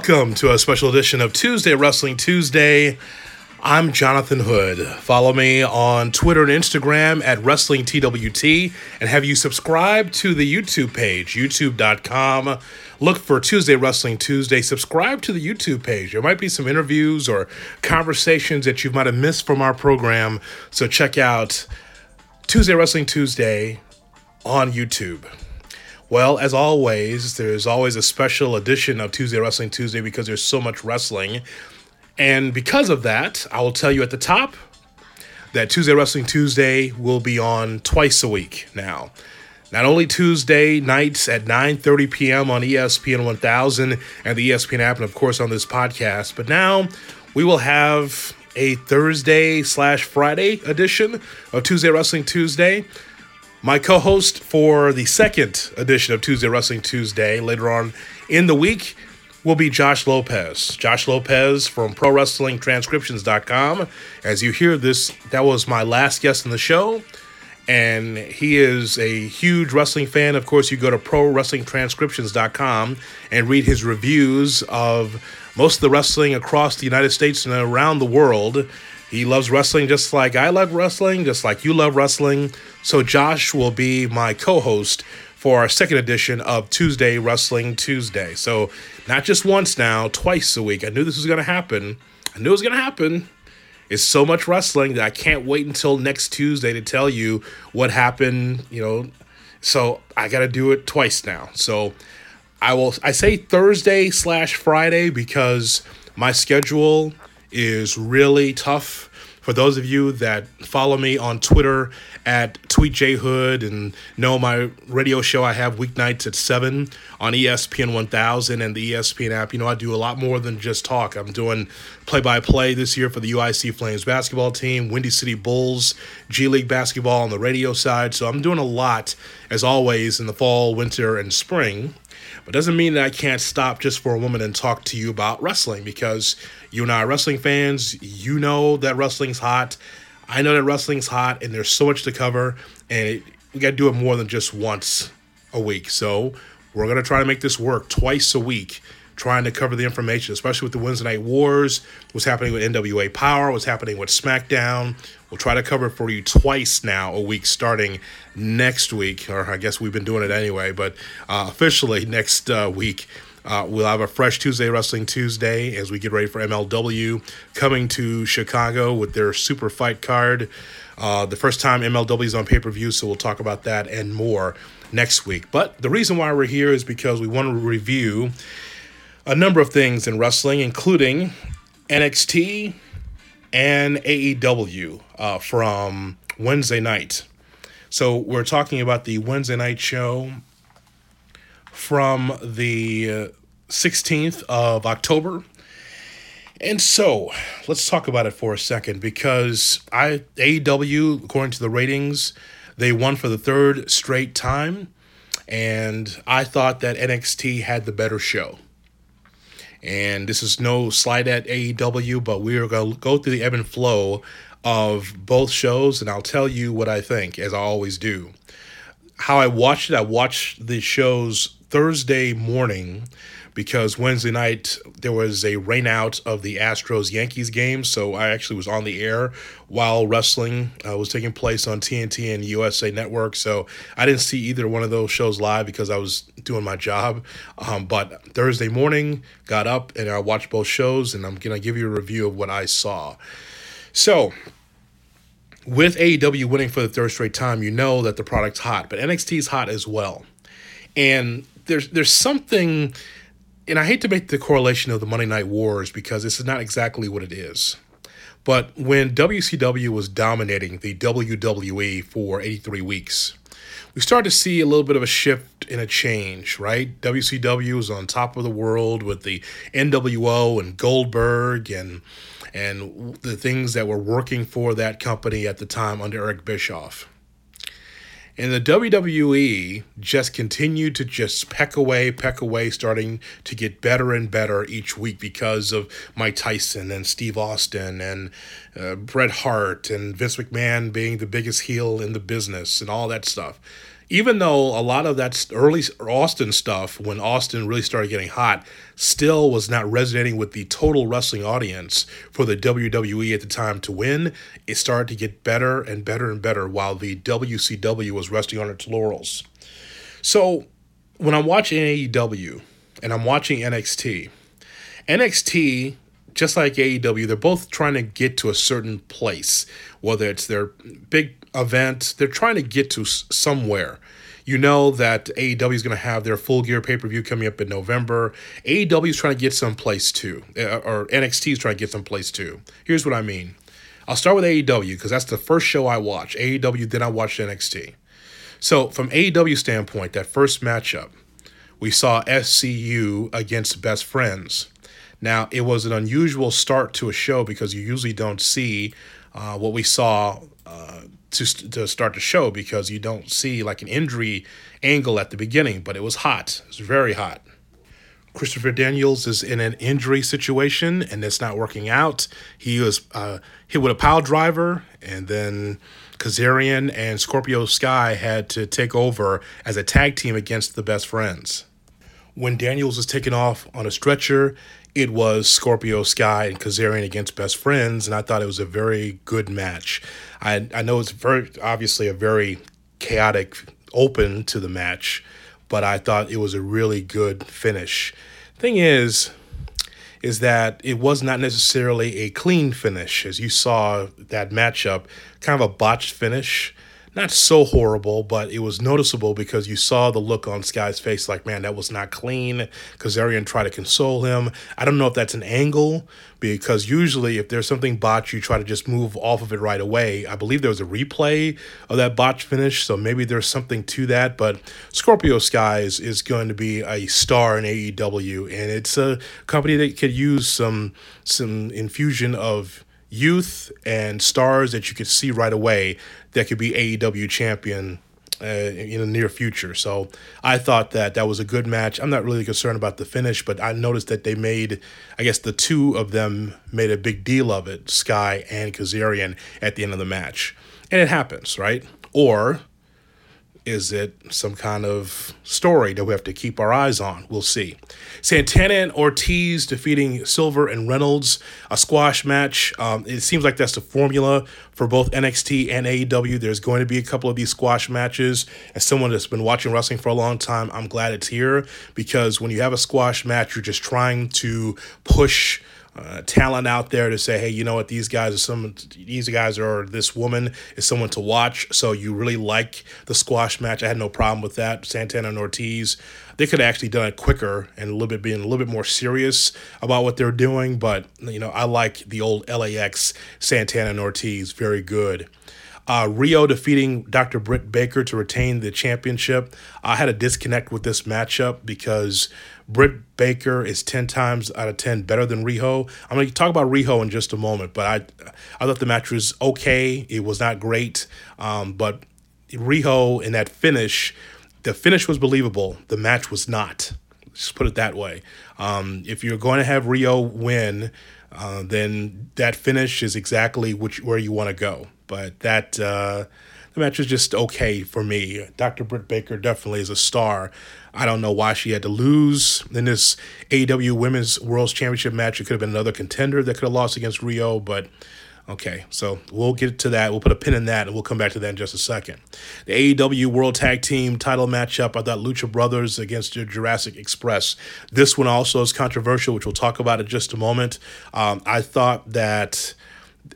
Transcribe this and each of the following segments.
Welcome to a special edition of Tuesday Wrestling Tuesday. I'm Jonathan Hood. Follow me on Twitter and Instagram at WrestlingTWT and have you subscribe to the YouTube page, youtube.com. Look for Tuesday Wrestling Tuesday. Subscribe to the YouTube page. There might be some interviews or conversations that you might have missed from our program. So check out Tuesday Wrestling Tuesday on YouTube. Well, as always, there's always a special edition of Tuesday Wrestling Tuesday because there's so much wrestling. And because of that, I will tell you at the top that Tuesday Wrestling Tuesday will be on twice a week now. Not only Tuesday nights at 9:30 p.m. on ESPN 1000 and the ESPN app, and of course on this podcast, but now we will have a Thursday slash Friday edition of Tuesday Wrestling Tuesday. My co host for the second edition of Tuesday Wrestling Tuesday later on in the week will be Josh Lopez. Josh Lopez from ProWrestlingTranscriptions.com. As you hear this, that was my last guest in the show. And he is a huge wrestling fan. Of course, you go to ProWrestlingTranscriptions.com and read his reviews of most of the wrestling across the United States and around the world. He loves wrestling just like I love wrestling, just like you love wrestling. So, Josh will be my co host for our second edition of Tuesday Wrestling Tuesday. So, not just once now, twice a week. I knew this was going to happen. I knew it was going to happen. It's so much wrestling that I can't wait until next Tuesday to tell you what happened, you know. So, I got to do it twice now. So, I will I say Thursday slash Friday because my schedule is really tough. For those of you that follow me on Twitter at TweetJHood and know my radio show I have weeknights at 7 on ESPN 1000 and the ESPN app, you know, I do a lot more than just talk. I'm doing play by play this year for the UIC Flames basketball team, Windy City Bulls, G League basketball on the radio side. So I'm doing a lot, as always, in the fall, winter, and spring. But doesn't mean that I can't stop just for a moment and talk to you about wrestling because you and I are wrestling fans. You know that wrestling's hot. I know that wrestling's hot, and there's so much to cover, and it, we got to do it more than just once a week. So we're gonna try to make this work twice a week trying to cover the information, especially with the Wednesday Night Wars, what's happening with NWA Power, what's happening with SmackDown. We'll try to cover it for you twice now a week starting next week, or I guess we've been doing it anyway, but uh, officially next uh, week. Uh, we'll have a fresh Tuesday Wrestling Tuesday as we get ready for MLW coming to Chicago with their super fight card. Uh, the first time MLW is on pay per view, so we'll talk about that and more next week. But the reason why we're here is because we want to review a number of things in wrestling, including NXT and AEW uh, from Wednesday night. So we're talking about the Wednesday night show from the 16th of October. And so let's talk about it for a second because I AEW, according to the ratings, they won for the third straight time. And I thought that NXT had the better show. And this is no slight at AEW, but we are going to go through the ebb and flow of both shows, and I'll tell you what I think, as I always do. How I watched it, I watched the shows Thursday morning because Wednesday night there was a rainout of the Astros Yankees game. So I actually was on the air while wrestling uh, was taking place on TNT and USA Network. So I didn't see either one of those shows live because I was doing my job. Um, but Thursday morning, got up and I watched both shows, and I'm going to give you a review of what I saw. So with AEW winning for the third straight time, you know that the product's hot, but NXT is hot as well. And there's there's something and I hate to make the correlation of the Monday Night Wars because this is not exactly what it is. But when WCW was dominating the WWE for 83 weeks, we started to see a little bit of a shift and a change, right? WCW was on top of the world with the NWO and Goldberg and and the things that were working for that company at the time under Eric Bischoff. And the WWE just continued to just peck away, peck away, starting to get better and better each week because of Mike Tyson and Steve Austin and uh, Bret Hart and Vince McMahon being the biggest heel in the business and all that stuff. Even though a lot of that early Austin stuff, when Austin really started getting hot, still was not resonating with the total wrestling audience for the WWE at the time to win, it started to get better and better and better while the WCW was resting on its laurels. So when I'm watching AEW and I'm watching NXT, NXT just like AEW, they're both trying to get to a certain place, whether it's their big event, they're trying to get to somewhere. You know that AEW is going to have their full gear pay per view coming up in November. AEW is trying to get someplace too, uh, or NXT is trying to get someplace too. Here's what I mean. I'll start with AEW because that's the first show I watch. AEW, then I watch NXT. So, from AEW standpoint, that first matchup, we saw SCU against Best Friends. Now, it was an unusual start to a show because you usually don't see uh, what we saw uh, to, to start the show because you don't see like an injury angle at the beginning, but it was hot. It was very hot. Christopher Daniels is in an injury situation and it's not working out. He was uh, hit with a pile driver, and then Kazarian and Scorpio Sky had to take over as a tag team against the best friends. When Daniels was taken off on a stretcher, it was Scorpio Sky and Kazarian against best friends, and I thought it was a very good match. I I know it's very obviously a very chaotic open to the match, but I thought it was a really good finish. Thing is, is that it was not necessarily a clean finish, as you saw that matchup, kind of a botched finish not so horrible, but it was noticeable because you saw the look on Sky's face like, man, that was not clean. Kazarian tried to console him. I don't know if that's an angle because usually if there's something botched, you try to just move off of it right away. I believe there was a replay of that botch finish, so maybe there's something to that. But Scorpio Sky's is going to be a star in AEW, and it's a company that could use some some infusion of youth and stars that you could see right away that could be AEW champion uh, in the near future. So I thought that that was a good match. I'm not really concerned about the finish, but I noticed that they made, I guess the two of them made a big deal of it, Sky and Kazarian, at the end of the match. And it happens, right? Or is it some kind of story that we have to keep our eyes on? We'll see. Santana and Ortiz defeating Silver and Reynolds, a squash match. Um, it seems like that's the formula for both NXT and AEW. There's going to be a couple of these squash matches. As someone that's been watching wrestling for a long time, I'm glad it's here because when you have a squash match, you're just trying to push uh, talent out there to say, hey, you know what, these guys are some, these guys are this woman is someone to watch. So you really like the squash match. I had no problem with that. Santana and Ortiz, they could have actually done it quicker and a little bit being a little bit more serious about what they're doing. But you know, I like the old LAX Santana and Ortiz, very good. Uh, Riho defeating Dr. Britt Baker to retain the championship. I had a disconnect with this matchup because Britt Baker is 10 times out of 10 better than Riho. I'm going to talk about Riho in just a moment, but I I thought the match was okay. It was not great, um, but Riho in that finish, the finish was believable. The match was not. Just put it that way. Um, if you're going to have Riho win, uh, then that finish is exactly which where you want to go. But that uh, the match was just okay for me. Dr. Britt Baker definitely is a star. I don't know why she had to lose in this AEW Women's World Championship match. It could have been another contender that could have lost against Riho, but okay. So we'll get to that. We'll put a pin in that, and we'll come back to that in just a second. The AEW World Tag Team title matchup. I thought Lucha Brothers against Jurassic Express. This one also is controversial, which we'll talk about in just a moment. Um, I thought that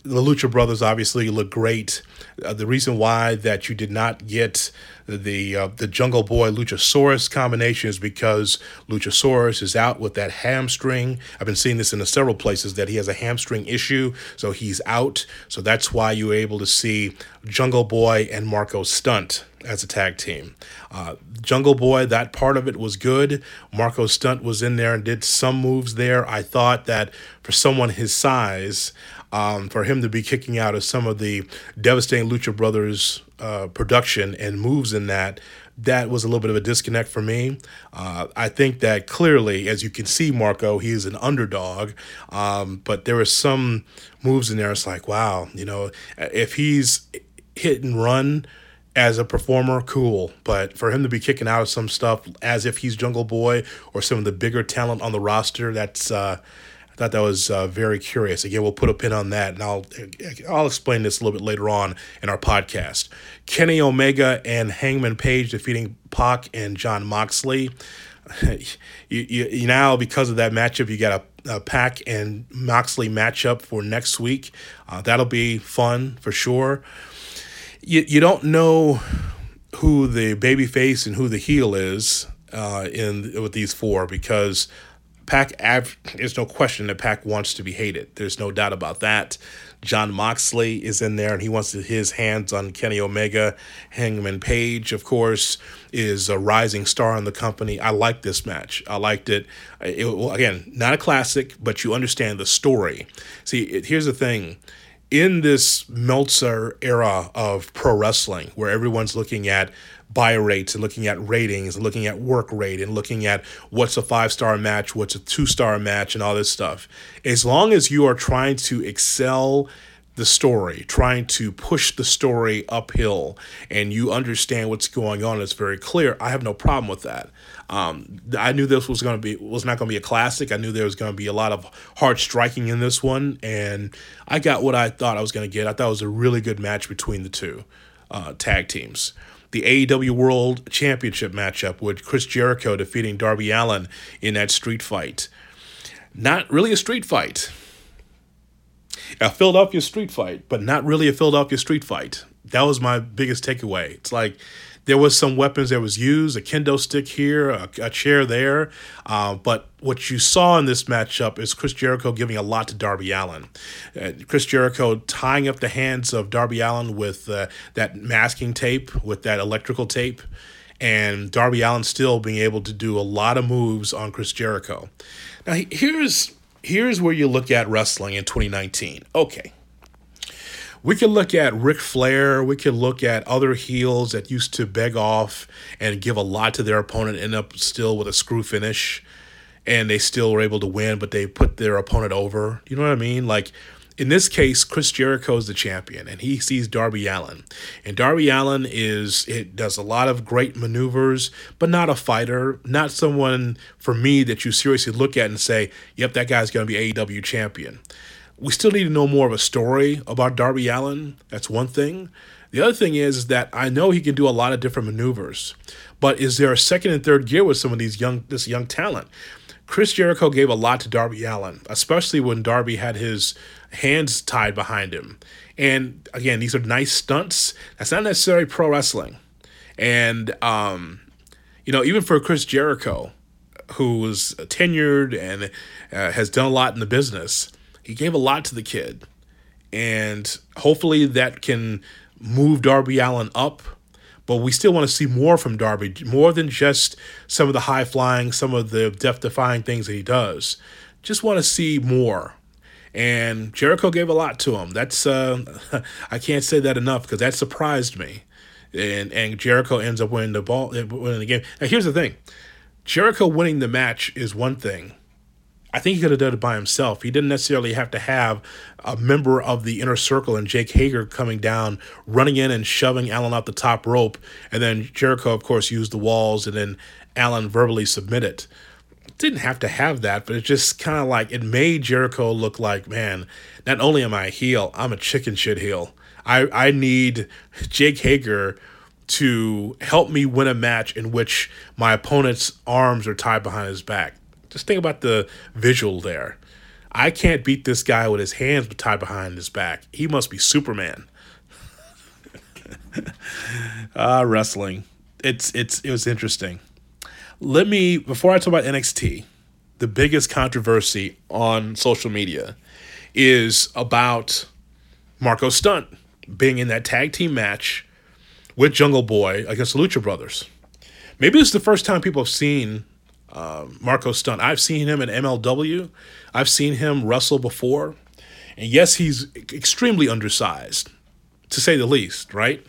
the Lucha Brothers obviously look great. Uh, the reason why that you did not get the uh, the Jungle Boy Luchasaurus combination is because Luchasaurus is out with that hamstring. I've been seeing this in several places that he has a hamstring issue, so he's out. So that's why you were able to see Jungle Boy and Marko Stunt as a tag team. Uh, Jungle Boy, that part of it was good. Marko Stunt was in there and did some moves there. I thought that for someone his size, um, for him to be kicking out of some of the devastating Lucha Brothers uh, production and moves in that, that was a little bit of a disconnect for me. Uh, I think that clearly, as you can see, Marko, he is an underdog, um, but there were some moves in there. It's like, wow, you know, if he's hit and run as a performer, cool. But for him to be kicking out of some stuff as if he's Jungle Boy or some of the bigger talent on the roster, that's uh, I thought that was uh, very curious. Again, we'll put a pin on that, and I'll I'll explain this a little bit later on in our podcast. Kenny Omega and Hangman Page defeating Pac and John Moxley. you, you, you now because of that matchup, you got a, a Pac and Moxley matchup for next week. Uh, that'll be fun for sure. You you don't know who the baby face and who the heel is uh, in with these four because Pac, there's no question that Pac wants to be hated. There's no doubt about that. John Moxley is in there and he wants his hands on Kenny Omega. Hangman Page, of course, is a rising star in the company. I like this match. I liked it. it again, not a classic, but you understand the story. See, here's the thing in this Meltzer era of pro wrestling, where everyone's looking at buy rates and looking at ratings and looking at work rate and looking at what's a five star match, what's a two star match, and all this stuff. As long as you are trying to excel the story, trying to push the story uphill, and you understand what's going on, it's very clear. I have no problem with that. Um, I knew this was going to be was not going to be a classic. I knew there was going to be a lot of hard striking in this one, and I got what I thought I was going to get. I thought it was a really good match between the two uh, tag teams the AEW World Championship matchup with Chris Jericho defeating Darby Allin in that street fight. Not really a street fight. A Philadelphia street fight, but not really a Philadelphia street fight. That was my biggest takeaway. It's like there was some weapons that was used, a kendo stick here, a, a chair there. Uh, but what you saw in this matchup is Chris Jericho giving a lot to Darby Allin. Uh, Chris Jericho tying up the hands of Darby Allin with uh, that masking tape, with that electrical tape, and Darby Allin still being able to do a lot of moves on Chris Jericho. Now here's here's where you look at wrestling in 2019. Okay, we could look at Ric Flair. We could look at other heels that used to beg off and give a lot to their opponent, end up still with a screw finish, and they still were able to win, but they put their opponent over. You know what I mean? Like in this case, Chris Jericho is the champion, and he sees Darby Allin. and Darby Allin is it does a lot of great maneuvers, but not a fighter, not someone for me that you seriously look at and say, "Yep, that guy's going to be AEW champion." we still need to know more of a story about Darby Allin. That's one thing. The other thing is, that I know he can do a lot of different maneuvers, but is there a second and third gear with some of these young this young talent? Chris Jericho gave a lot to Darby Allin, especially when Darby had his hands tied behind him. And again, these are nice stunts. That's not necessarily pro wrestling. And um, you know, even for Chris Jericho, who was tenured and uh, has done a lot in the business, he gave a lot to the kid, and hopefully that can move Darby Allin up. But we still want to see more from Darby, more than just some of the high flying, some of the death defying things that he does. Just want to see more. And Jericho gave a lot to him. That's uh, I can't say that enough because that surprised me. And and Jericho ends up winning the ball, winning the game. Now here's the thing: Jericho winning the match is one thing I think he could have done it by himself. He didn't necessarily have to have a member of the inner circle and Jake Hager coming down, running in and shoving Allin out the top rope. And then Jericho, of course, used the walls and then Allin verbally submitted. Didn't have to have that, but it just kind of like it made Jericho look like, man, not only am I a heel, I'm a chicken shit heel. I, I need Jake Hager to help me win a match in which my opponent's arms are tied behind his back just think about the visual there. I can't beat this guy with his hands tied behind his back. He must be Superman. Uh, wrestling. It's it's it was interesting. Let me before I talk about NXT, the biggest controversy on social media is about Marko Stunt being in that tag team match with Jungle Boy against the Lucha Brothers. Maybe it's the first time people have seen Marko Stunt. I've seen him in MLW. I've seen him wrestle before. And yes, he's extremely undersized, to say the least, right?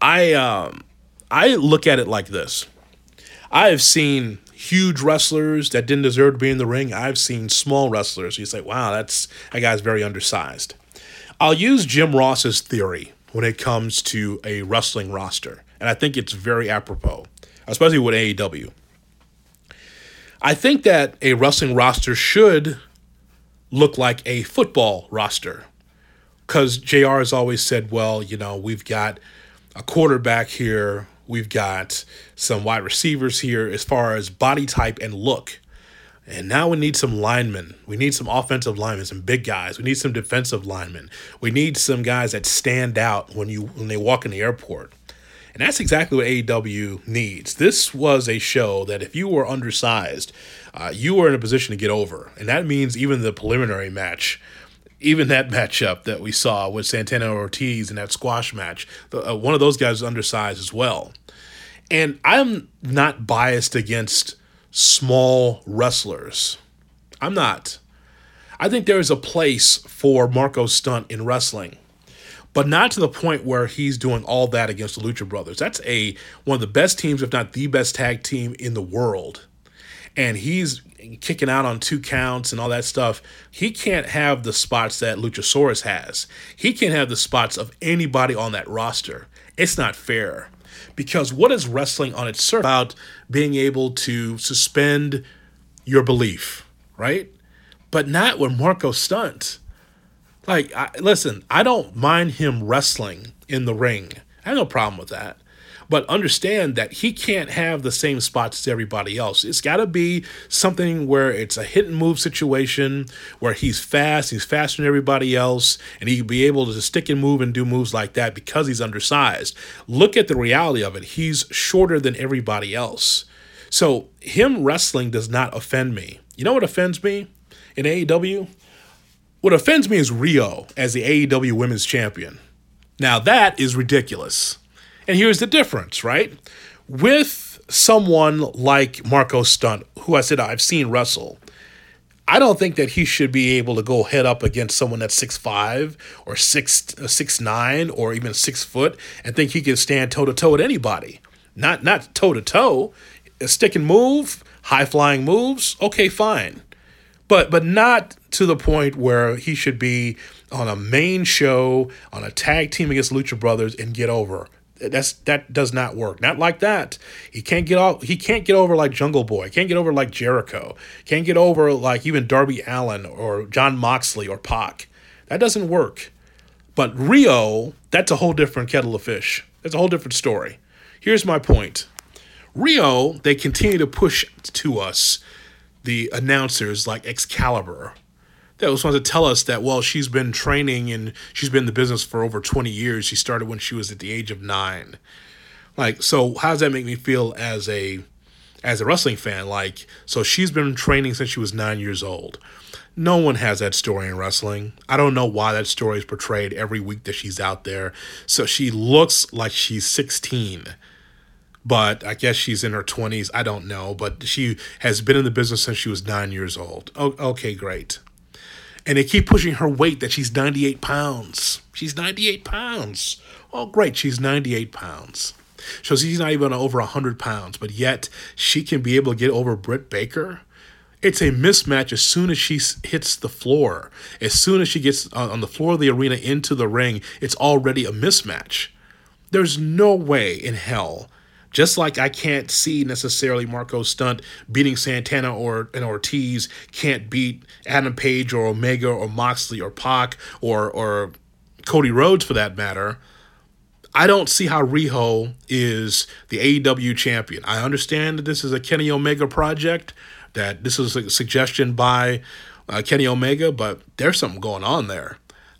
I um, I look at it like this. I have seen huge wrestlers that didn't deserve to be in the ring. I've seen small wrestlers. You say, wow, that's that guy's very undersized. I'll use Jim Ross's theory when it comes to a wrestling roster. And I think it's very apropos, especially with AEW. I think that a wrestling roster should look like a football roster. Because JR has always said, well, you know, we've got a quarterback here, we've got some wide receivers here as far as body type and look. And now we need some linemen. We need some offensive linemen, some big guys. We need some defensive linemen. We need some guys that stand out when you when they walk in the airport. And that's exactly what AEW needs. This was a show that if you were undersized, uh, you were in a position to get over. And that means even the preliminary match, even that matchup that we saw with Santana Ortiz in that squash match, the, uh, one of those guys was undersized as well. And I'm not biased against small wrestlers. I'm not. I think there is a place for Marko Stunt in wrestling but not to the point where he's doing all that against the Lucha Brothers. That's a one of the best teams, if not the best tag team in the world. And he's kicking out on two counts and all that stuff. He can't have the spots that Luchasaurus has. He can't have the spots of anybody on that roster. It's not fair. Because what is wrestling on its surface about being able to suspend your belief, right? But not when Marko Stunt like, I, listen, I don't mind him wrestling in the ring. I have no problem with that. But understand that he can't have the same spots as everybody else. It's got to be something where it's a hit and move situation where he's fast, he's faster than everybody else, and he can be able to stick and move and do moves like that because he's undersized. Look at the reality of it. He's shorter than everybody else. So him wrestling does not offend me. You know what offends me in AEW? What offends me is Riho as the AEW Women's Champion. Now, that is ridiculous. And here's the difference, right? With someone like Marko Stunt, who I said I've seen wrestle, I don't think that he should be able to go head up against someone that's six five or six uh, six or even six foot and think he can stand toe to toe with anybody. Not not toe to toe. Stick and move, high flying moves. Okay, fine but but not to the point where he should be on a main show on a tag team against Lucha Brothers and get over. That's that does not work. Not like that. He can't get off. He can't get over like Jungle Boy. Can't get over like Jericho. Can't get over like even Darby Allin or John Moxley or Pac. That doesn't work. But Riho, that's a whole different kettle of fish. That's a whole different story. Here's my point. Riho, they continue to push to us the announcers like Excalibur. That was supposed to tell us that well she's been training and she's been in the business for over 20 years. She started when she was at the age of nine. Like so how does that make me feel as a as a wrestling fan? Like so she's been training since she was nine years old. No one has that story in wrestling. I don't know why that story is portrayed every week that she's out there. So she looks like she's 16 but I guess she's in her 20s. I don't know, but she has been in the business since she was nine years old. Oh, okay, great. And they keep pushing her weight that she's 98 pounds. She's 98 pounds. Oh, great, she's 98 pounds. So she's not even over 100 pounds, but yet she can be able to get over Britt Baker. It's a mismatch as soon as she hits the floor. As soon as she gets on the floor of the arena into the ring, it's already a mismatch. There's no way in hell just like I can't see necessarily Marko Stunt beating Santana or and Ortiz can't beat Adam Page or Omega or Moxley or Pac or or Cody Rhodes for that matter. I don't see how Riho is the AEW champion. I understand that this is a Kenny Omega project, that this is a suggestion by uh, Kenny Omega, but there's something going on there.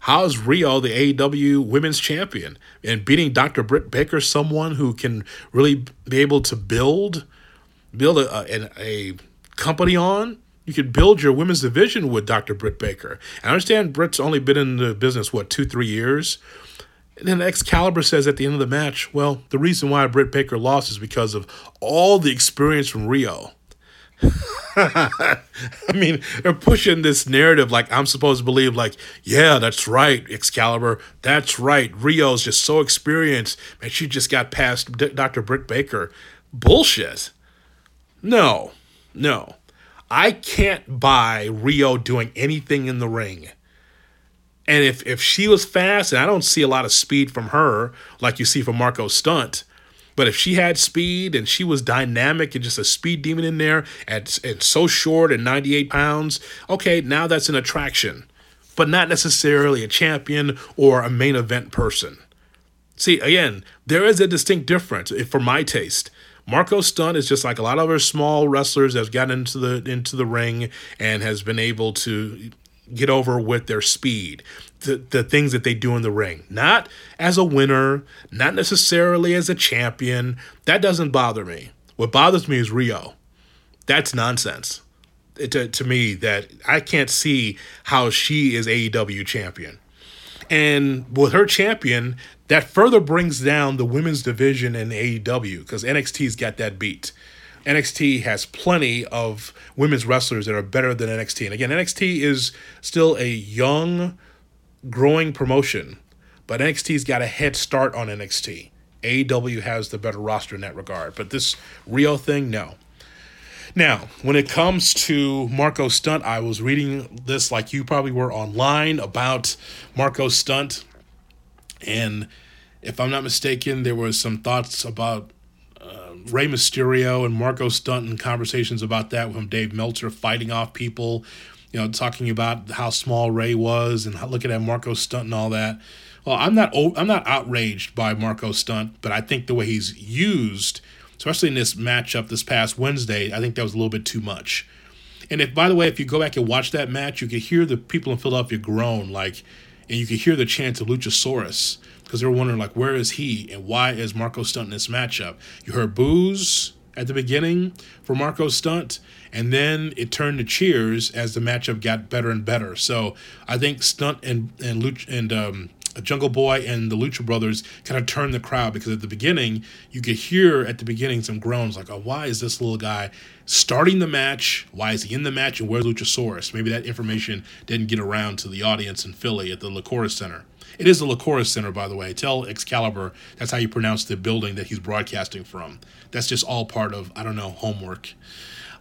How is Riho the AEW Women's Champion and beating Dr. Britt Baker, someone who can really be able to build build a, a, a company on? You could build your women's division with Dr. Britt Baker. I understand Britt's only been in the business what two three years. And then Excalibur says at the end of the match, well, the reason why Britt Baker lost is because of all the experience from Riho. I mean, they're pushing this narrative like I'm supposed to believe, like, yeah, that's right, Excalibur, that's right. Riho's just so experienced, and she just got past D- Dr. Britt Baker. Bullshit. No, no. I can't buy Riho doing anything in the ring. And if if she was fast, and I don't see a lot of speed from her like you see from Marko Stunt, but if she had speed and she was dynamic and just a speed demon in there and so short and 98 pounds, okay, now that's an attraction, but not necessarily a champion or a main event person. See, again, there is a distinct difference eh, for my taste. Marko Stunt is just like a lot of other small wrestlers that have gotten into the into the ring and has been able to get over with their speed, the, the things that they do in the ring. Not as a winner, not necessarily as a champion. That doesn't bother me. What bothers me is Riho. That's nonsense. It, to, to me, that I can't see how she is AEW champion. And with her champion, that further brings down the women's division in AEW because NXT's got that beat. NXT has plenty of women's wrestlers that are better than NXT. And again, NXT is still a young, growing promotion, but NXT's got a head start on NXT. AEW has the better roster in that regard. But this Riho thing, no. Now, when it comes to Marko Stunt, I was reading this like you probably were online about Marko Stunt. And if I'm not mistaken, there was some thoughts about Rey Mysterio and Marko Stunt and conversations about that with Dave Meltzer fighting off people, you know, talking about how small Rey was and looking at Marko Stunt and all that. Well, I'm not I'm not outraged by Marko Stunt, but I think the way he's used, especially in this matchup this past Wednesday, I think that was a little bit too much. And if by the way, if you go back and watch that match, you could hear the people in Philadelphia groan like and you could hear the chants of Luchasaurus because they were wondering like where is he and why is Marko Stunt in this matchup? You heard boos at the beginning for Marko Stunt, and then it turned to cheers as the matchup got better and better. So I think Stunt and and Luch and um, Jungle Boy and the Lucha Brothers kind of turned the crowd because at the beginning you could hear at the beginning some groans like, "Oh, why is this little guy starting the match? Why is he in the match? And where's Luchasaurus?" Maybe that information didn't get around to the audience in Philly at the Liacouras Center. It is the Liacouras Center, by the way. Tell Excalibur that's how you pronounce the building that he's broadcasting from. That's just all part of, I don't know, homework.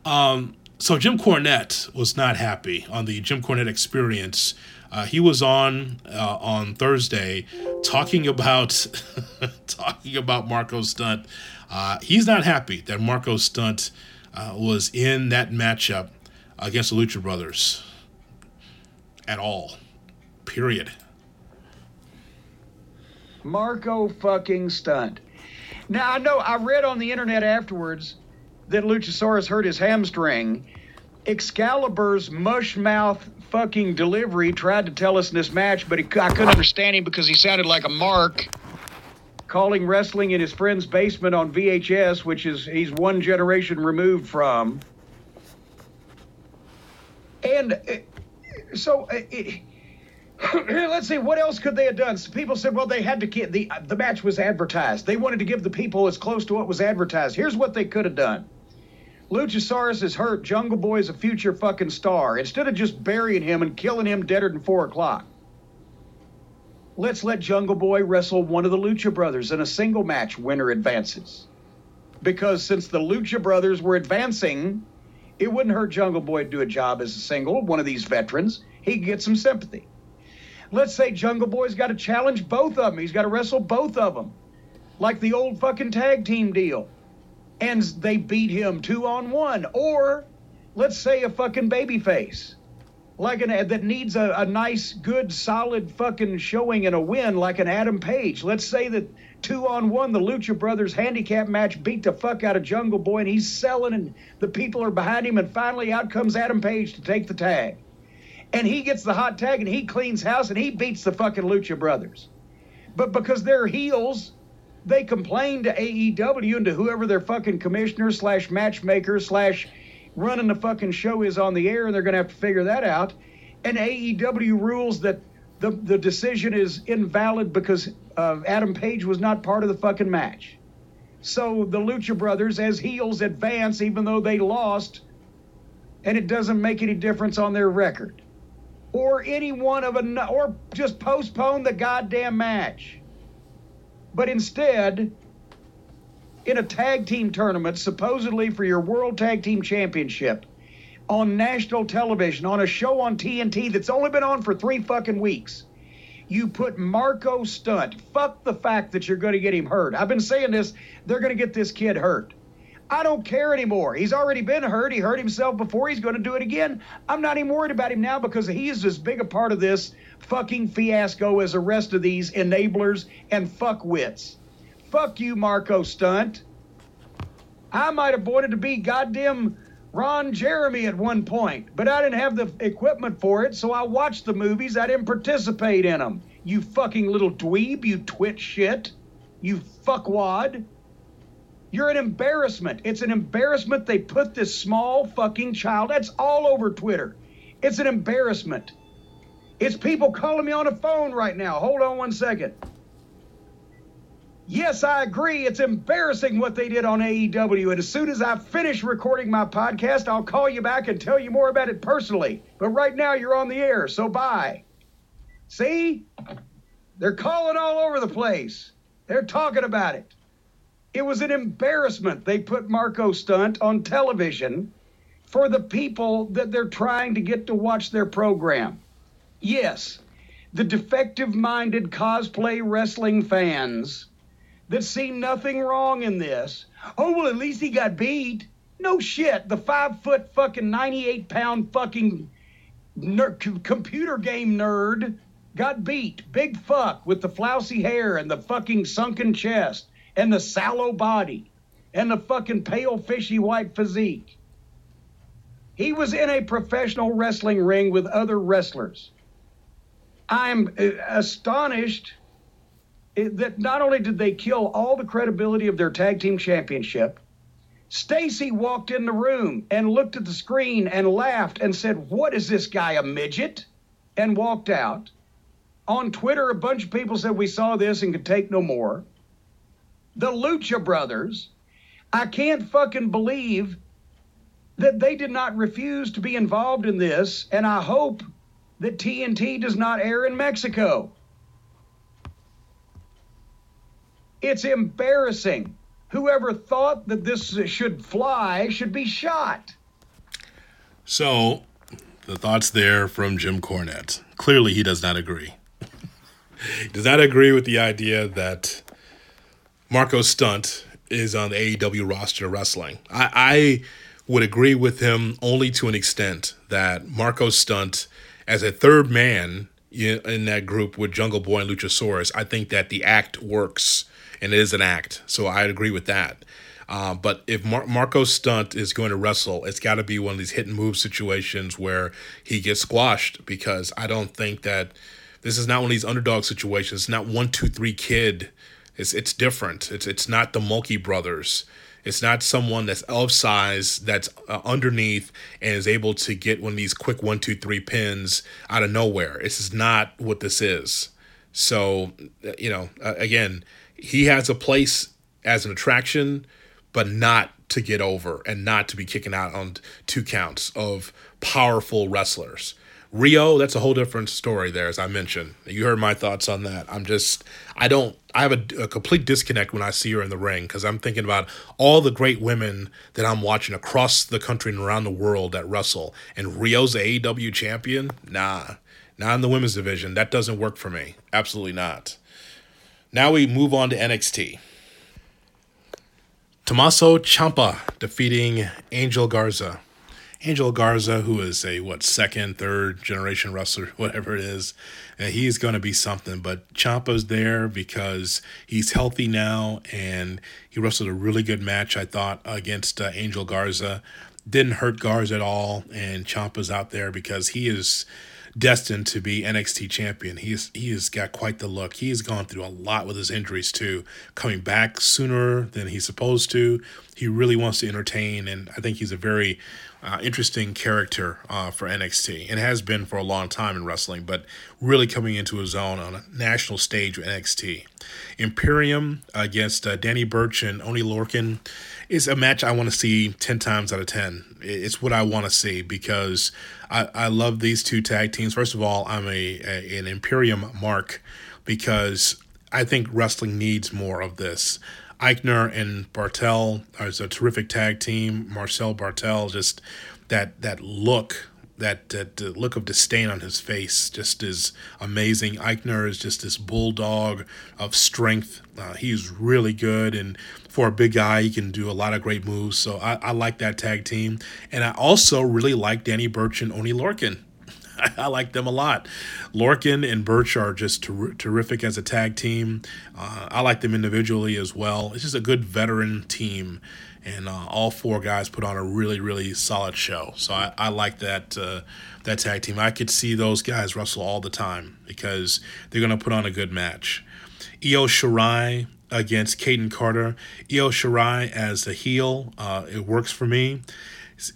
Um, so Jim Cornette was not happy on the Jim Cornette experience. Uh, he was on uh, on Thursday talking about talking about Marko Stunt. Uh, he's not happy that Marko Stunt uh, was in that matchup against the Lucha Brothers at all. Period. Marko fucking stunt. Now I know I read on the internet afterwards that Luchasaurus hurt his hamstring. Excalibur's mush mouth fucking delivery tried to tell us in this match, but he, I couldn't understand him because he sounded like a mark. Calling wrestling in his friend's basement on VHS, which is he's one generation removed from. And uh, so uh, it, let's see what else could they have done. So people said, well, they had to get the uh, the match was advertised. They wanted to give the people as close to what was advertised. Here's what they could have done. Luchasaurus is hurt. Jungle Boy is a future fucking star. Instead of just burying him and killing him deader than four o'clock, let's let Jungle Boy wrestle one of the Lucha Brothers in a single match. Winner advances. Because since the Lucha Brothers were advancing, it wouldn't hurt Jungle Boy to do a job as a single, one of these veterans. He could get some sympathy. Let's say Jungle Boy's got to challenge both of them. He's got to wrestle both of them, like the old fucking tag team deal. And they beat him two on one. Or let's say a fucking baby face, like an that needs a, a nice, good, solid fucking showing and a win, like an Adam Page. Let's say that two on one, the Lucha Brothers handicap match beat the fuck out of Jungle Boy, and he's selling, and the people are behind him, and finally out comes Adam Page to take the tag and he gets the hot tag and he cleans house and he beats the fucking Lucha Brothers. But because they're heels, they complain to AEW and to whoever their fucking commissioner slash matchmaker slash running the fucking show is on the air, and they're going to have to figure that out. And AEW rules that the, the decision is invalid because uh, Adam Page was not part of the fucking match. So the Lucha Brothers, as heels, advance even though they lost, and it doesn't make any difference on their record or any one of a or just postpone the goddamn match. But instead, in a tag team tournament, supposedly for your World Tag Team Championship, on national television, on a show on TNT that's only been on for three fucking weeks, You put Marko Stunt. Fuck the fact that you're going to get him hurt. I've been saying this. They're going to get this kid hurt. I don't care anymore. He's already been hurt. He hurt himself before. He's going to do it again. I'm not even worried about him now because he is as big a part of this fucking fiasco as the rest of these enablers and fuckwits. Fuck you, Marko Stunt. I might have wanted to be goddamn Ron Jeremy at one point, but I didn't have the equipment for it, so I watched the movies. I didn't participate in them. You fucking little dweeb, you twit shit, you fuckwad. You're an embarrassment. It's an embarrassment they put this small fucking child. That's all over Twitter. It's an embarrassment. It's people calling me on the phone right now. Hold on one second. Yes, I agree. It's embarrassing what they did on AEW. And as soon as I finish recording my podcast, I'll call you back and tell you more about it personally. But right now, you're on the air, so bye. See? They're calling all over the place. They're talking about it. It was an embarrassment. They put Marko Stunt on television for the people that they're trying to get to watch their program. Yes, the defective minded cosplay wrestling fans that see nothing wrong in this. Oh, well, at least he got beat. No shit. The five foot fucking 98 pound fucking ner- computer game nerd got beat. Big fuck with the flousy hair and the fucking sunken chest and the sallow body and the fucking pale fishy white physique. He was in a professional wrestling ring with other wrestlers. I'm uh, astonished that not only did they kill all the credibility of their tag team championship, Stacy walked in the room and looked at the screen and laughed and said, What is this guy, a midget? and walked out. On Twitter, a bunch of people said we saw this and could take no more. The Lucha Brothers, I can't fucking believe that they did not refuse to be involved in this, and I hope that TNT does not air in Mexico. It's embarrassing. Whoever thought that this should fly should be shot. So, the thoughts there from Jim Cornette. Clearly, he does not agree. does not agree with the idea that Marko Stunt is on the AEW roster wrestling. I, I would agree with him only to an extent that Marko Stunt, as a third man in that group with Jungle Boy and Luchasaurus, I think that the act works and it is an act. So I agree with that. Uh, but if Mar- Marko Stunt is going to wrestle, it's got to be one of these hit and move situations where he gets squashed because I don't think that this is not one of these underdog situations. It's not one, two, three kid. It's it's different. It's it's not the Mulkey brothers. It's not someone that's of size that's uh, underneath and is able to get one of these quick one, two, three pins out of nowhere. This is not what this is. So, you know, uh, again, he has a place as an attraction, but not to get over and not to be kicking out on two counts of powerful wrestlers. Riho, that's a whole different story there, as I mentioned. You heard my thoughts on that. I'm just, I don't, I have a, a complete disconnect when I see her in the ring because I'm thinking about all the great women that I'm watching across the country and around the world that wrestle. And Riho's AEW champion? Nah, not in the women's division. That doesn't work for me. Absolutely not. Now we move on to NXT. Tommaso Ciampa defeating Angel Garza. Angel Garza, who is a what second, third generation wrestler, whatever it is, and he's going to be something. But Ciampa's there because he's healthy now, and he wrestled a really good match, I thought, against uh, Angel Garza. Didn't hurt Garza at all, and Ciampa's out there because he is destined to be NXT champion. He's he has got quite the look. He has gone through a lot with his injuries too, coming back sooner than he's supposed to. He really wants to entertain, and I think he's a very uh, interesting character uh, for NXT and has been for a long time in wrestling, but really coming into his own on a national stage with NXT. Imperium against uh, Danny Burch and Oney Lorcan is a match I want to see 10 times out of 10. It's what I want to see because I, I love these two tag teams. First of all, I'm a, a an Imperium mark because I think wrestling needs more of this. Aichner and Barthel is a terrific tag team. Marcel Barthel, just that that look that that look of disdain on his face just is amazing. Aichner is just this bulldog of strength. Uh, he's really good, and for a big guy, he can do a lot of great moves. So I, I like that tag team, and I also really like Danny Burch and Oney Lorcan. I like them a lot. Lorcan and Burch are just ter- terrific as a tag team. Uh, I like them individually as well. It's just a good veteran team and uh, all four guys put on a really really solid show. So I, I like that uh, that tag team. I could see those guys wrestle all the time because they're gonna put on a good match. Io Shirai against Kayden Carter. Io Shirai as the heel, uh, it works for me.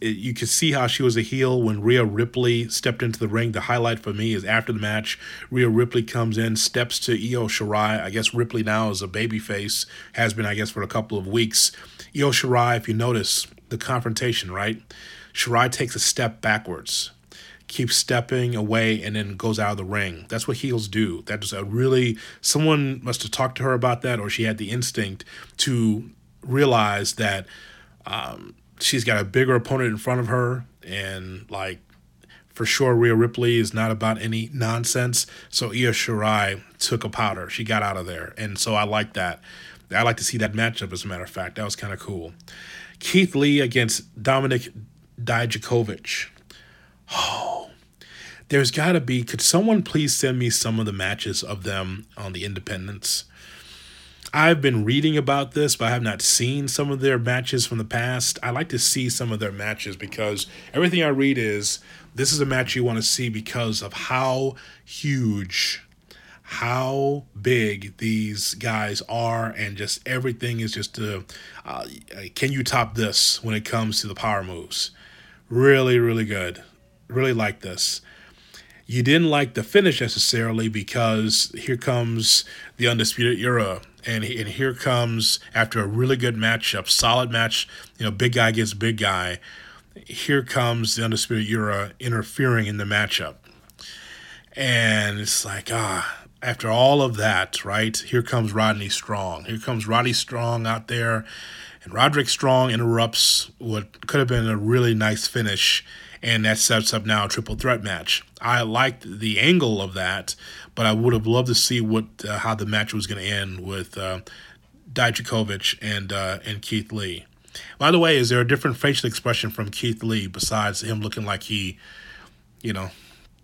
You could see how she was a heel when Rhea Ripley stepped into the ring. The highlight for me is after the match, Rhea Ripley comes in, steps to Io Shirai. I guess Ripley now is a babyface, has been, I guess, for a couple of weeks. Io Shirai, if you notice the confrontation, right? Shirai takes a step backwards, keeps stepping away, and then goes out of the ring. That's what heels do. That's a really, someone must have talked to her about that, or she had the instinct to realize that um, she's got a bigger opponent in front of her, and like, for sure, Rhea Ripley is not about any nonsense. So Io Shirai took a powder. She got out of there. And so I like that. I like to see that matchup, as a matter of fact. That was kind of cool. Keith Lee against Dominik Dijakovic. Oh, there's got to be. Could someone please send me some of the matches of them on the independents? I've been reading about this, but I have not seen some of their matches from the past. I like to see some of their matches because everything I read is this is a match you want to see because of how huge how big these guys are and just everything is just uh, uh, can you top this when it comes to the power moves? Really really good. Really like this. You didn't like the finish necessarily because here comes the undisputed era and and here comes after a really good matchup solid match you know big guy against big guy here comes the undisputed era interfering in the matchup and it's like ah after all of that, right, here comes Rodney Strong. Here comes Rodney Strong out there, and Roderick Strong interrupts what could have been a really nice finish, and that sets up now a triple threat match. I liked the angle of that, but I would have loved to see what uh, how the match was going to end with uh, Dijakovic and uh, and Keith Lee. By the way, is there a different facial expression from Keith Lee besides him looking like he, you know,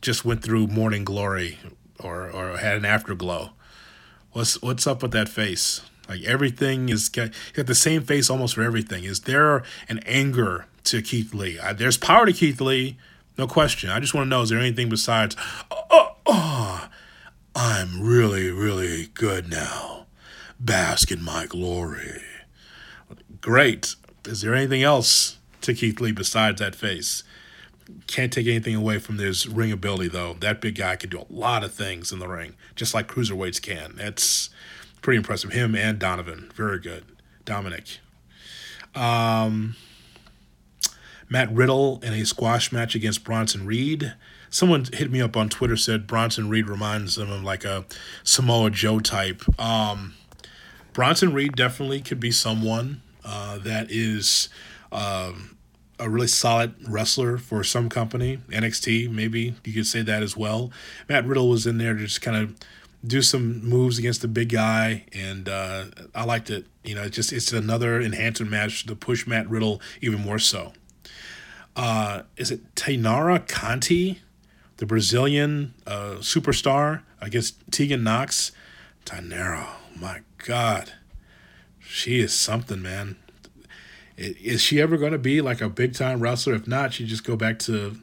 just went through morning glory or or had an afterglow. What's what's up with that face? Like everything is got, got the same face almost for everything. Is there an anger to Keith Lee? I, there's power to Keith Lee, no question. I just want to know is there anything besides? Oh, oh, I'm really really good now. Bask in my glory. Great. Is there anything else to Keith Lee besides that face? Can't take anything away from his ring ability, though. That big guy can do a lot of things in the ring, just like cruiserweights can. That's pretty impressive. Him and Donovan, very good. Dominik. Um, Matt Riddle in a squash match against Bronson Reed. Someone hit me up on Twitter said Bronson Reed reminds them of like a Samoa Joe type. Um, Bronson Reed definitely could be someone uh, that is um, a really solid wrestler for some company, NXT, maybe you could say that as well. Matt Riddle was in there to just kind of do some moves against the big guy, and uh, I liked it. You know, it's just it's another enhancement match to push Matt Riddle even more so. Uh, is it Taynara Conti, the Brazilian uh, superstar against Tegan Knox? Taynara, my God, she is something, man is she ever going to be like a big time wrestler? If not, she just go back to,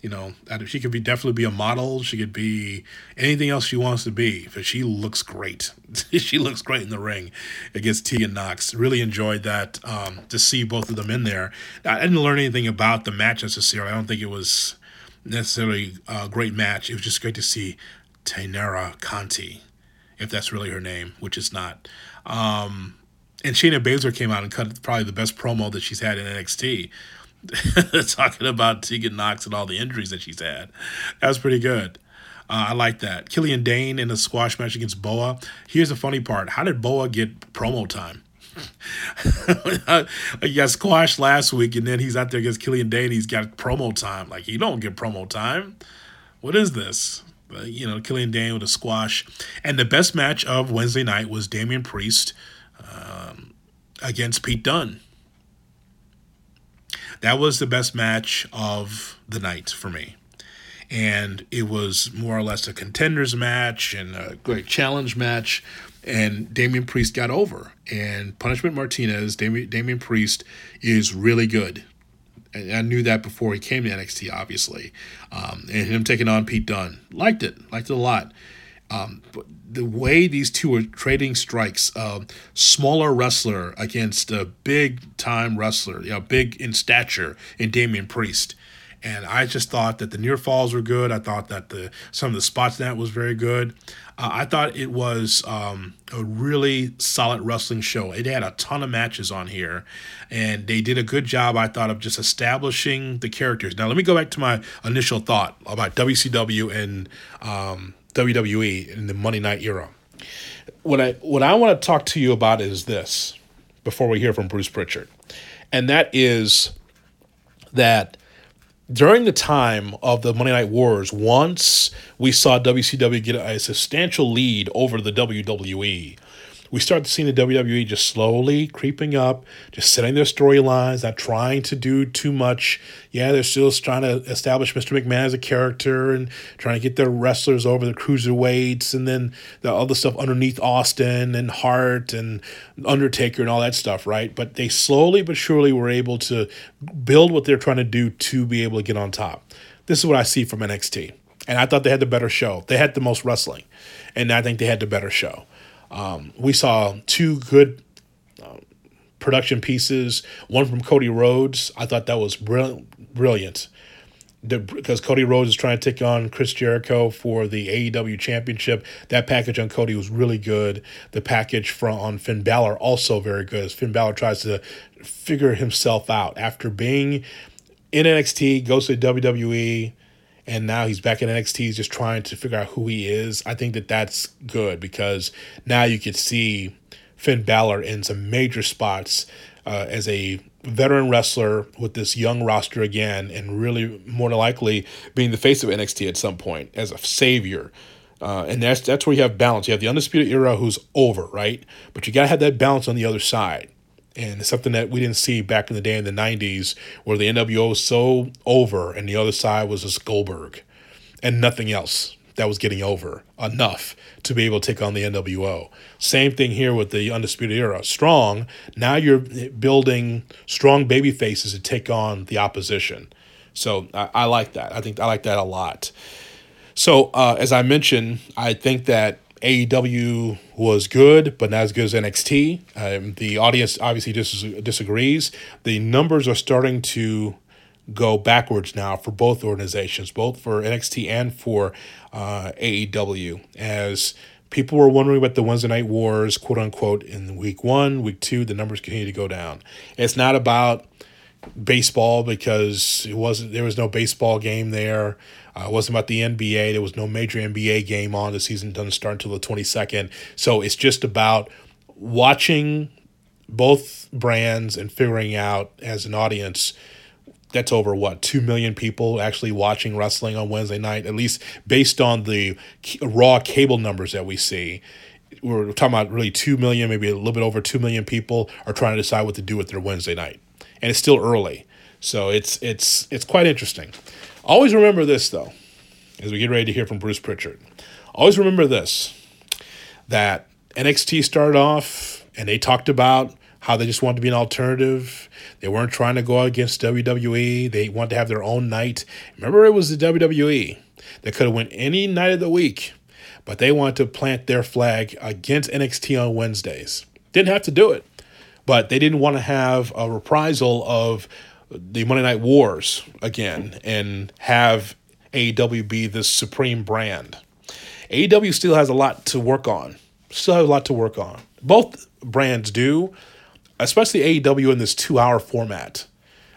you know, she could be definitely be a model. She could be anything else she wants to be. But she looks great. she looks great in the ring against Tegan Knox. Really enjoyed that um, to see both of them in there. I didn't learn anything about the match necessarily. I don't think it was necessarily a great match. It was just great to see Taynara Conti, if that's really her name, which is not. Um, and Shayna Baszler came out and cut probably the best promo that she's had in NXT, talking about Tegan Knox and all the injuries that she's had. That was pretty good. Uh, I like that. Killian Dain in a squash match against Boa. Here's the funny part: How did Boa get promo time? he got squashed last week, and then he's out there against Killian Dain. He's got promo time. Like he don't get promo time. What is this? But, you know, Killian Dain with a squash, and the best match of Wednesday night was Damian Priest um, against Pete Dunne. That was the best match of the night for me and it was more or less a contenders match and a great challenge match. And Damian Priest got over, and Punishment Martinez, Damian, Damian Priest is really good. And I knew that before he came to NXT, obviously. Um, and him taking on Pete Dunne, liked it, liked it a lot. Um, but the way these two are trading strikes, uh, smaller wrestler against a big time wrestler, you know, big in stature in Damian Priest and I just thought that the near falls were good. I thought that the some of the spots in that was very good. Uh, I thought it was um, a really solid wrestling show. It had a ton of matches on here, and they did a good job, I thought, of just establishing the characters. Now, let me go back to my initial thought about WCW and um, WWE in the Monday Night era. What I what I want to talk to you about is this before we hear from Bruce Pritchard, and that is that during the time of the Monday Night Wars, once we saw WCW get a substantial lead over the WWE, we start seeing the WWE just slowly creeping up, just setting their storylines, not trying to do too much. Yeah, they're still trying to establish Mr. McMahon as a character and trying to get their wrestlers over the cruiserweights and then the other stuff underneath Austin and Hart and Undertaker and all that stuff, right? But they slowly but surely were able to build what they're trying to do to be able to get on top. This is what I see from NXT. And I thought they had the better show. They had the most wrestling. And I think they had the better show. Um, we saw two good uh, production pieces. One from Cody Rhodes. I thought that was brilliant. brilliant. Because Cody Rhodes is trying to take on Chris Jericho for the AEW Championship. That package on Cody was really good. The package from on Finn Balor also very good. As Finn Balor tries to figure himself out after being in NXT, goes to WWE, and now he's back in NXT. He's just trying to figure out who he is. I think that that's good because now you could see Finn Balor in some major spots uh, as a veteran wrestler with this young roster again, and really more than likely being the face of NXT at some point as a savior. Uh, and that's that's where you have balance. You have the undisputed era who's over, right? But you gotta have that balance on the other side and it's something that we didn't see back in the day in the 90s where the NWO was so over and the other side was just Goldberg and nothing else that was getting over enough to be able to take on the NWO. Same thing here with the Undisputed Era. Strong, now you're building strong baby faces to take on the opposition. So I, I like that. I think I like that a lot. So uh, as I mentioned, I think that AEW was good, but not as good as NXT. Um, the audience obviously dis- disagrees. The numbers are starting to go backwards now for both organizations, both for NXT and for uh, AEW, as people were wondering about the Wednesday Night Wars, quote unquote, in week one, week two, the numbers continue to go down. It's not about baseball because it wasn't there was no baseball game there. Uh, it wasn't about the NBA. There was no major NBA game on. The season doesn't start until the 22nd. So it's just about watching both brands and figuring out as an audience that's over what 2 million people actually watching wrestling on Wednesday night at least based on the raw cable numbers that we see we're talking about really 2 million maybe a little bit over 2 million people are trying to decide what to do with their Wednesday night and it's still early so it's it's it's quite interesting Always remember this, though, as we get ready to hear from Bruce Pritchard. Always remember this that NXT started off and they talked about how they just wanted to be an alternative. They weren't trying to go against WWE. They wanted to have their own night. Remember, it was the WWE that could have went any night of the week, but they wanted to plant their flag against NXT on Wednesdays. Didn't have to do it, but they didn't want to have a reprisal of the Monday Night Wars again and have AEW be the supreme brand. AEW still has a lot to work on. Still has a lot to work on. Both brands do, especially AEW in this two hour format.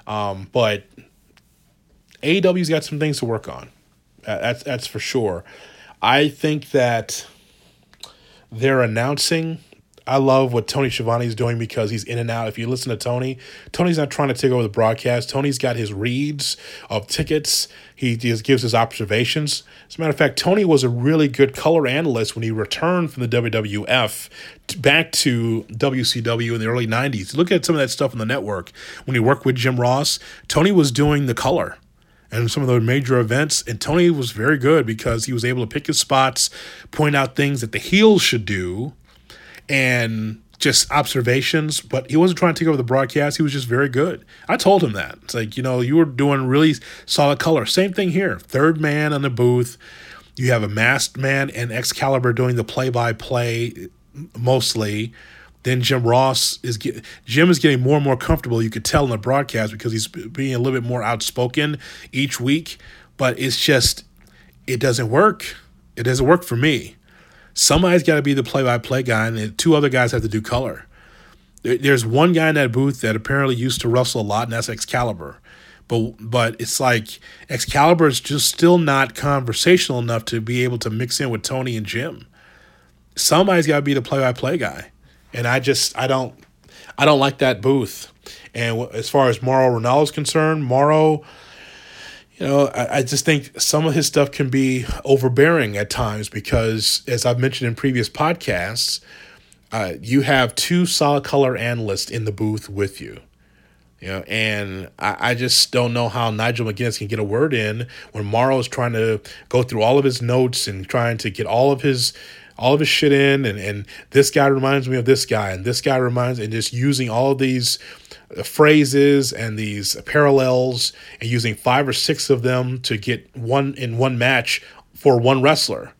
Um, but AEW's got some things to work on. That's that's for sure. I think that they're announcing I love what Tony Schiavone is doing because he's in and out. If you listen to Tony, Tony's not trying to take over the broadcast. Tony's got his reads of tickets. He just gives his observations. As a matter of fact, Tony was a really good color analyst when he returned from the WWF back to WCW in the early 90s. Look at some of that stuff on the network. When he worked with Jim Ross, Tony was doing the color and some of the major events. And Tony was very good because he was able to pick his spots, point out things that the heels should do, and just observations. But he wasn't trying to take over the broadcast. He was just very good. I told him that. It's like, you know, you were doing really solid color. Same thing here. Third man on the booth. You have a masked man and Excalibur doing the play by play mostly. Then Jim Ross is get, Jim is getting more and more comfortable. You could tell in the broadcast because he's being a little bit more outspoken each week. But it's just it doesn't work. It doesn't work for me. Somebody's got to be the play-by-play guy, and two other guys have to do color. There's one guy in that booth that apparently used to wrestle a lot, and that's Excalibur. But but it's like Excalibur is just still not conversational enough to be able to mix in with Tony and Jim. Somebody's got to be the play-by-play guy and I just I don't I don't like that booth. And as far as Mauro Ranallo is concerned, Mauro, you know, I, I just think some of his stuff can be overbearing at times because, as I've mentioned in previous podcasts, uh, you have two solid color analysts in the booth with you. You know, and I, I just don't know how Nigel McGuinness can get a word in when Mauro is trying to go through all of his notes and trying to get all of his all of his shit in and, and this guy reminds me of this guy and this guy reminds and just using all these phrases and these parallels and using five or six of them to get one in one match for one wrestler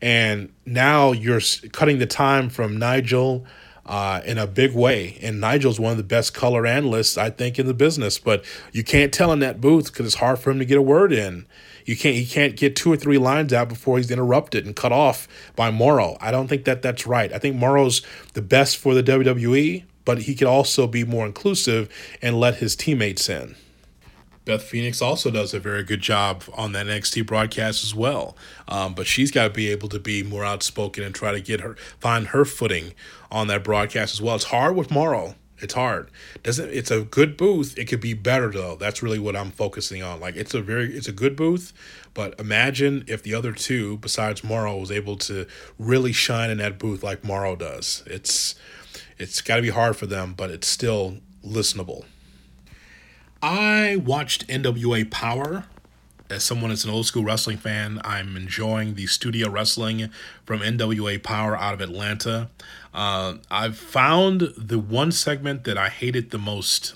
and now you're cutting the time from nigel uh, in a big way. And Nigel's one of the best color analysts, I think, in the business. But you can't tell in that booth because it's hard for him to get a word in. You can't he can't get two or three lines out before he's interrupted and cut off by Mauro. I don't think that that's right. I think Mauro's the best for the WWE, but he could also be more inclusive and let his teammates in. Beth Phoenix also does a very good job on that NXT broadcast as well. Um, but she's got to be able to be more outspoken and try to get her find her footing on that broadcast as well. It's hard with Mauro. It's hard. Doesn't it's a good booth. It could be better though. That's really what I'm focusing on. Like it's a very it's a good booth, but imagine if the other two besides Mauro was able to really shine in that booth like Mauro does. It's it's got to be hard for them, but it's still listenable. I watched NWA Power as someone that's an old school wrestling fan, I'm enjoying the studio wrestling from NWA Power out of Atlanta. Uh, I've found the one segment that I hated the most,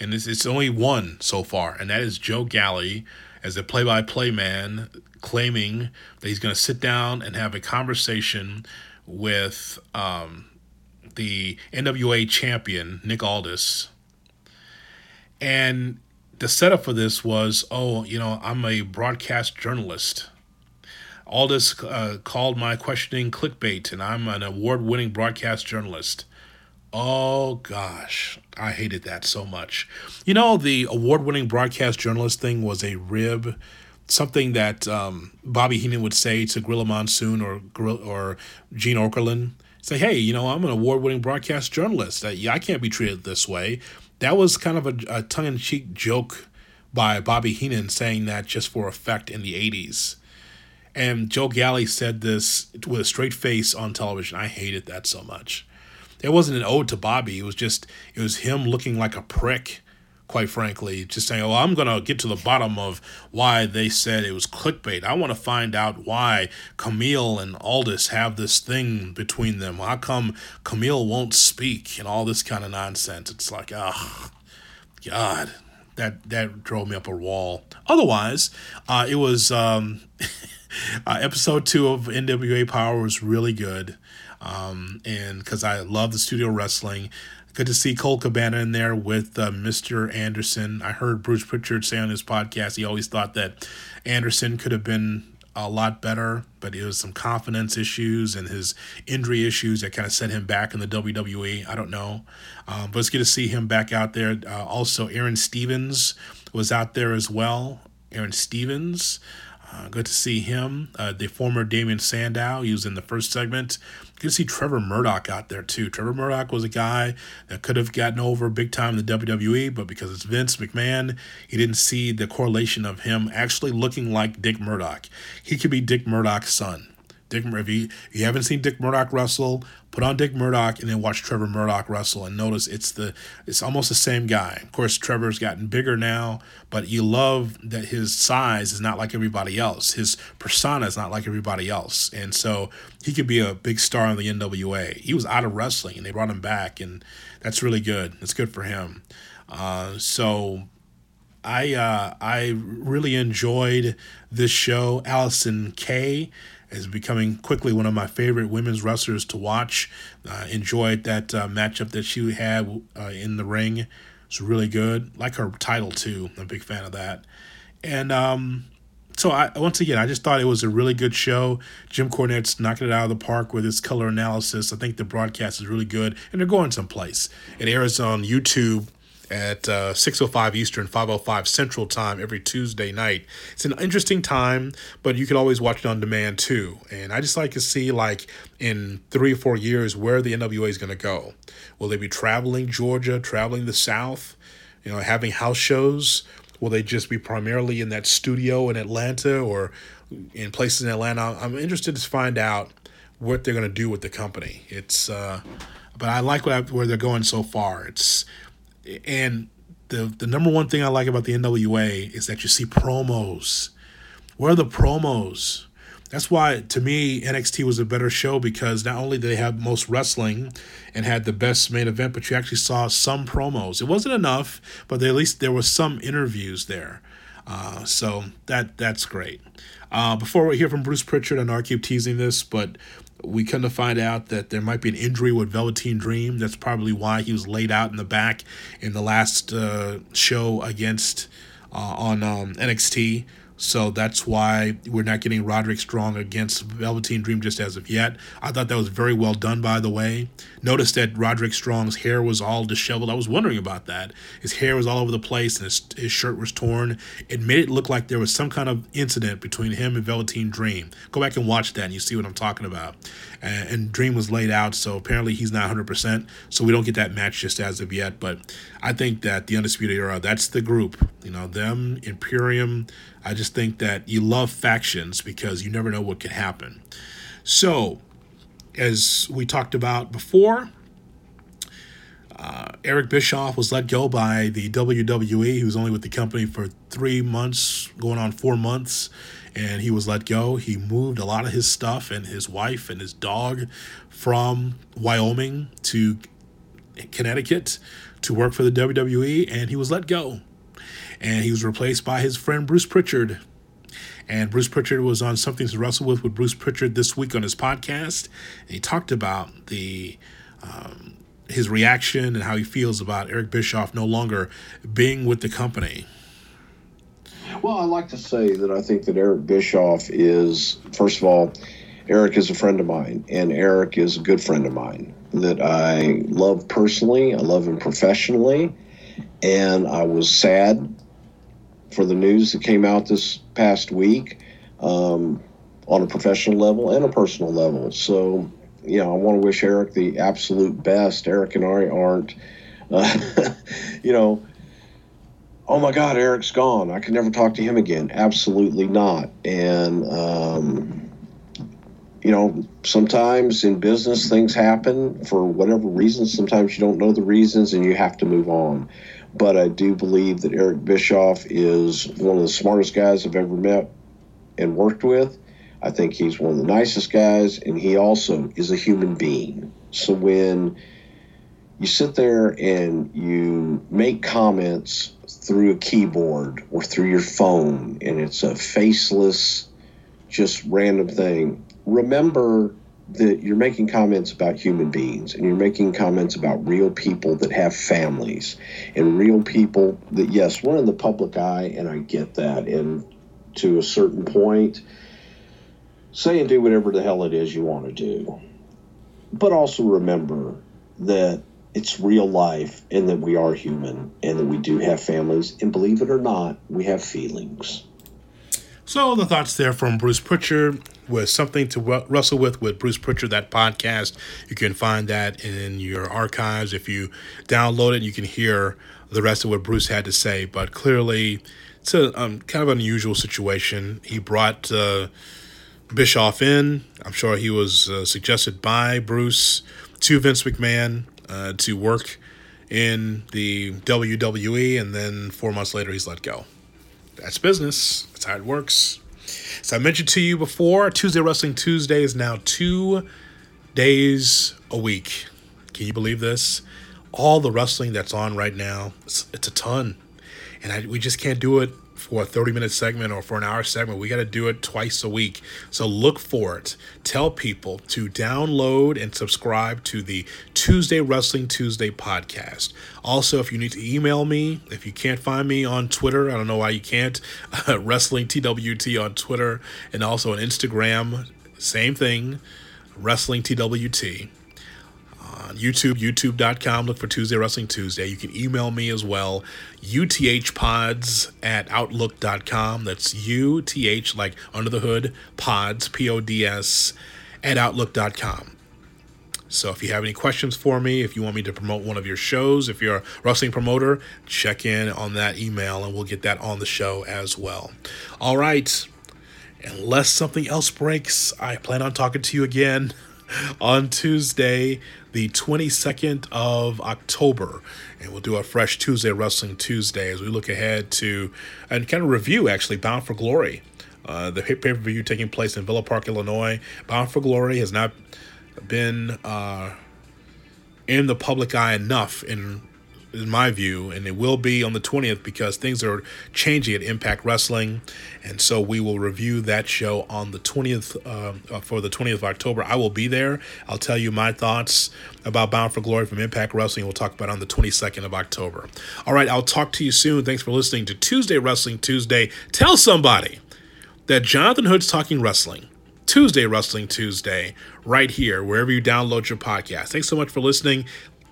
and it's, it's only one so far, and that is Joe Galli as a play by play man claiming that he's going to sit down and have a conversation with um, the NWA champion, Nick Aldis. And the setup for this was oh, you know, I'm a broadcast journalist. Aldis uh, called my questioning clickbait, and I'm an award winning broadcast journalist. Oh gosh, I hated that so much. You know, the award winning broadcast journalist thing was a rib, something that um, Bobby Heenan would say to Gorilla Monsoon or or Gene Okerlund. Say, hey, you know, I'm an award winning broadcast journalist. I, I can't be treated this way that was kind of a, a tongue in cheek joke by Bobby Heenan saying that just for effect in the 80s. And Joe Galli said this with a straight face on television. I hated that so much. It wasn't an ode to Bobby. It was just, it was him looking like a prick quite frankly, just saying, "Oh, I'm gonna get to the bottom of why they said it was clickbait. I want to find out why Camille and Aldis have this thing between them. How come Camille won't speak and all this kind of nonsense?" It's like, oh, God, that that drove me up a wall. Otherwise, uh, it was um, uh, episode two of NWA Power was really good. Um, and because I love the studio wrestling, Good to see Colt Cabana in there with uh, Mr. Anderson. I heard Bruce Pritchard say on his podcast he always thought that Anderson could have been a lot better, but it was some confidence issues and his injury issues that kind of set him back in the WWE. I don't know. Um, but it's good to see him back out there. Uh, also, Aaron Stevens was out there as well. Aaron Stevens. Uh, good to see him. Uh, the former Damien Sandow, he was in the first segment. Good to see Trevor Murdoch out there too. Trevor Murdoch was a guy that could have gotten over big time in the WWE, but because it's Vince McMahon, he didn't see the correlation of him actually looking like Dick Murdoch. He could be Dick Murdoch's son. Dick, if you, if you haven't seen Dick Murdoch wrestle, put on Dick Murdoch and then watch Trevor Murdoch wrestle and notice it's the it's almost the same guy. Of course, Trevor's gotten bigger now, but you love that his size is not like everybody else. His persona is not like everybody else, and so he could be a big star in the NWA. He was out of wrestling and they brought him back, and that's really good. It's good for him. Uh, so I uh, I really enjoyed this show. Allysin Kay is becoming quickly one of my favorite women's wrestlers to watch. Uh, enjoyed that uh, matchup that she had uh, in the ring. It's really good. Like her title too. I'm a big fan of that. And um, so I once again I just thought it was a really good show. Jim Cornette's knocking it out of the park with his color analysis. I think the broadcast is really good, and they're going someplace. It airs on YouTube at uh, 6.05 Eastern, 5.05 Central Time every Tuesday night. It's an interesting time, but you can always watch it on demand too. And I just like to see, like, in three or four years, where the NWA is going to go. Will they be traveling Georgia, traveling the South, you know, having house shows? Will they just be primarily in that studio in Atlanta or in places in Atlanta? I'm interested to find out what they're going to do with the company. It's, uh, but I like where they're going so far. It's and the the number one thing I like about the NWA is that you see promos. Where are the promos? That's why to me NXT was a better show because not only did they have most wrestling and had the best main event, but you actually saw some promos. It wasn't enough, but at least there was some interviews there. Uh, so that that's great. Uh, before we hear from Bruce Pritchard, know I keep teasing this, but we come to find out that there might be an injury with Velveteen Dream. That's probably why he was laid out in the back in the last uh, show against uh, on um, NXT. So that's why we're not getting Roderick Strong against Velveteen Dream just as of yet. I thought that was very well done, by the way. Notice that Roderick Strong's hair was all disheveled. I was wondering about that. His hair was all over the place and his, his shirt was torn. It made it look like there was some kind of incident between him and Velveteen Dream. Go back and watch that and you see what I'm talking about. And, and Dream was laid out, so apparently he's not 100%. So we don't get that match just as of yet. But I think that the Undisputed Era, that's the group. You know, them, Imperium, I just think that you love factions because you never know what could happen. So, as we talked about before, uh, Eric Bischoff was let go by the WWE. He was only with the company for three months, going on four months, and he was let go. He moved a lot of his stuff and his wife and his dog from Wyoming to Connecticut to work for the WWE, and he was let go and he was replaced by his friend Bruce Pritchard. And Bruce Pritchard was on Something to Wrestle With with Bruce Pritchard this week on his podcast. And he talked about the um, his reaction and how he feels about Eric Bischoff no longer being with the company. Well, I like to say that I think that Eric Bischoff is, first of all, Eric is a friend of mine, and Eric is a good friend of mine that I love personally. I love him professionally, and I was sad for the news that came out this past week um, on a professional level and a personal level. So, you know, I want to wish Eric the absolute best. Eric and I aren't, uh, you know, oh my God, Eric's gone. I can never talk to him again. Absolutely not. And, um, you know, sometimes in business things happen for whatever reasons. Sometimes you don't know the reasons and you have to move on but I do believe that Eric Bischoff is one of the smartest guys I've ever met and worked with. I think he's one of the nicest guys, and he also is a human being. So when you sit there and you make comments through a keyboard or through your phone, and it's a faceless, just random thing, remember that you're making comments about human beings and you're making comments about real people that have families and real people that yes we're in the public eye and i get that. And to a certain point say and do whatever the hell it is you want to do. But also remember that it's real life and that we are human and that we do have families. And believe it or not we have feelings. So the thoughts there from Bruce Pritchard was something to wrestle with with Bruce Pritchard. That podcast you can find that in your archives. If you download it, you can hear the rest of what Bruce had to say. But clearly, it's a um, kind of unusual situation. He brought uh, Bischoff in. I'm sure he was uh, suggested by Bruce to Vince McMahon uh, to work in the WWE, and then four months later, he's let go. That's business. That's how it works. So I mentioned to you before, Tuesday Wrestling Tuesday is now two days a week. Can you believe this? All the wrestling that's on right now, it's, it's a ton. And I, we just can't do it for a 30 minute segment or for an hour segment. We got to do it twice a week. So look for it. Tell people to download and subscribe to the Tuesday Wrestling Tuesday podcast. Also, if you need to email me, if you can't find me on Twitter, I don't know why you can't, Wrestling TWT on Twitter and also on Instagram, same thing, Wrestling TWT on YouTube, youtube.com. Look for Tuesday Wrestling Tuesday. You can email me as well, uthpods at outlook.com. That's UTH, like under the hood, pods, P O D S, at outlook.com. So if you have any questions for me, if you want me to promote one of your shows, if you're a wrestling promoter, check in on that email and we'll get that on the show as well. All right. Unless something else breaks, I plan on talking to you again on Tuesday, the 22nd of October. And we'll do a fresh Tuesday Wrestling Tuesday as we look ahead to and kind of review actually Bound for Glory. Uh, the pay per view taking place in Villa Park, Illinois. Bound for Glory has not been uh, in the public eye enough in in my view, and it will be on the 20th because things are changing at Impact Wrestling. And so we will review that show on the 20th uh, for the 20th of October. I will be there. I'll tell you my thoughts about Bound for Glory from Impact Wrestling. We'll talk about on the 22nd of October. All right, I'll talk to you soon. Thanks for listening to Tuesday Wrestling Tuesday. Tell somebody that Jonathan Hood's Talking Wrestling. Tuesday Wrestling Tuesday, right here, wherever you download your podcast. Thanks so much for listening.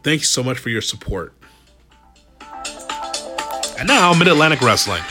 Thanks so much for your support. And now, Mid Atlantic Wrestling.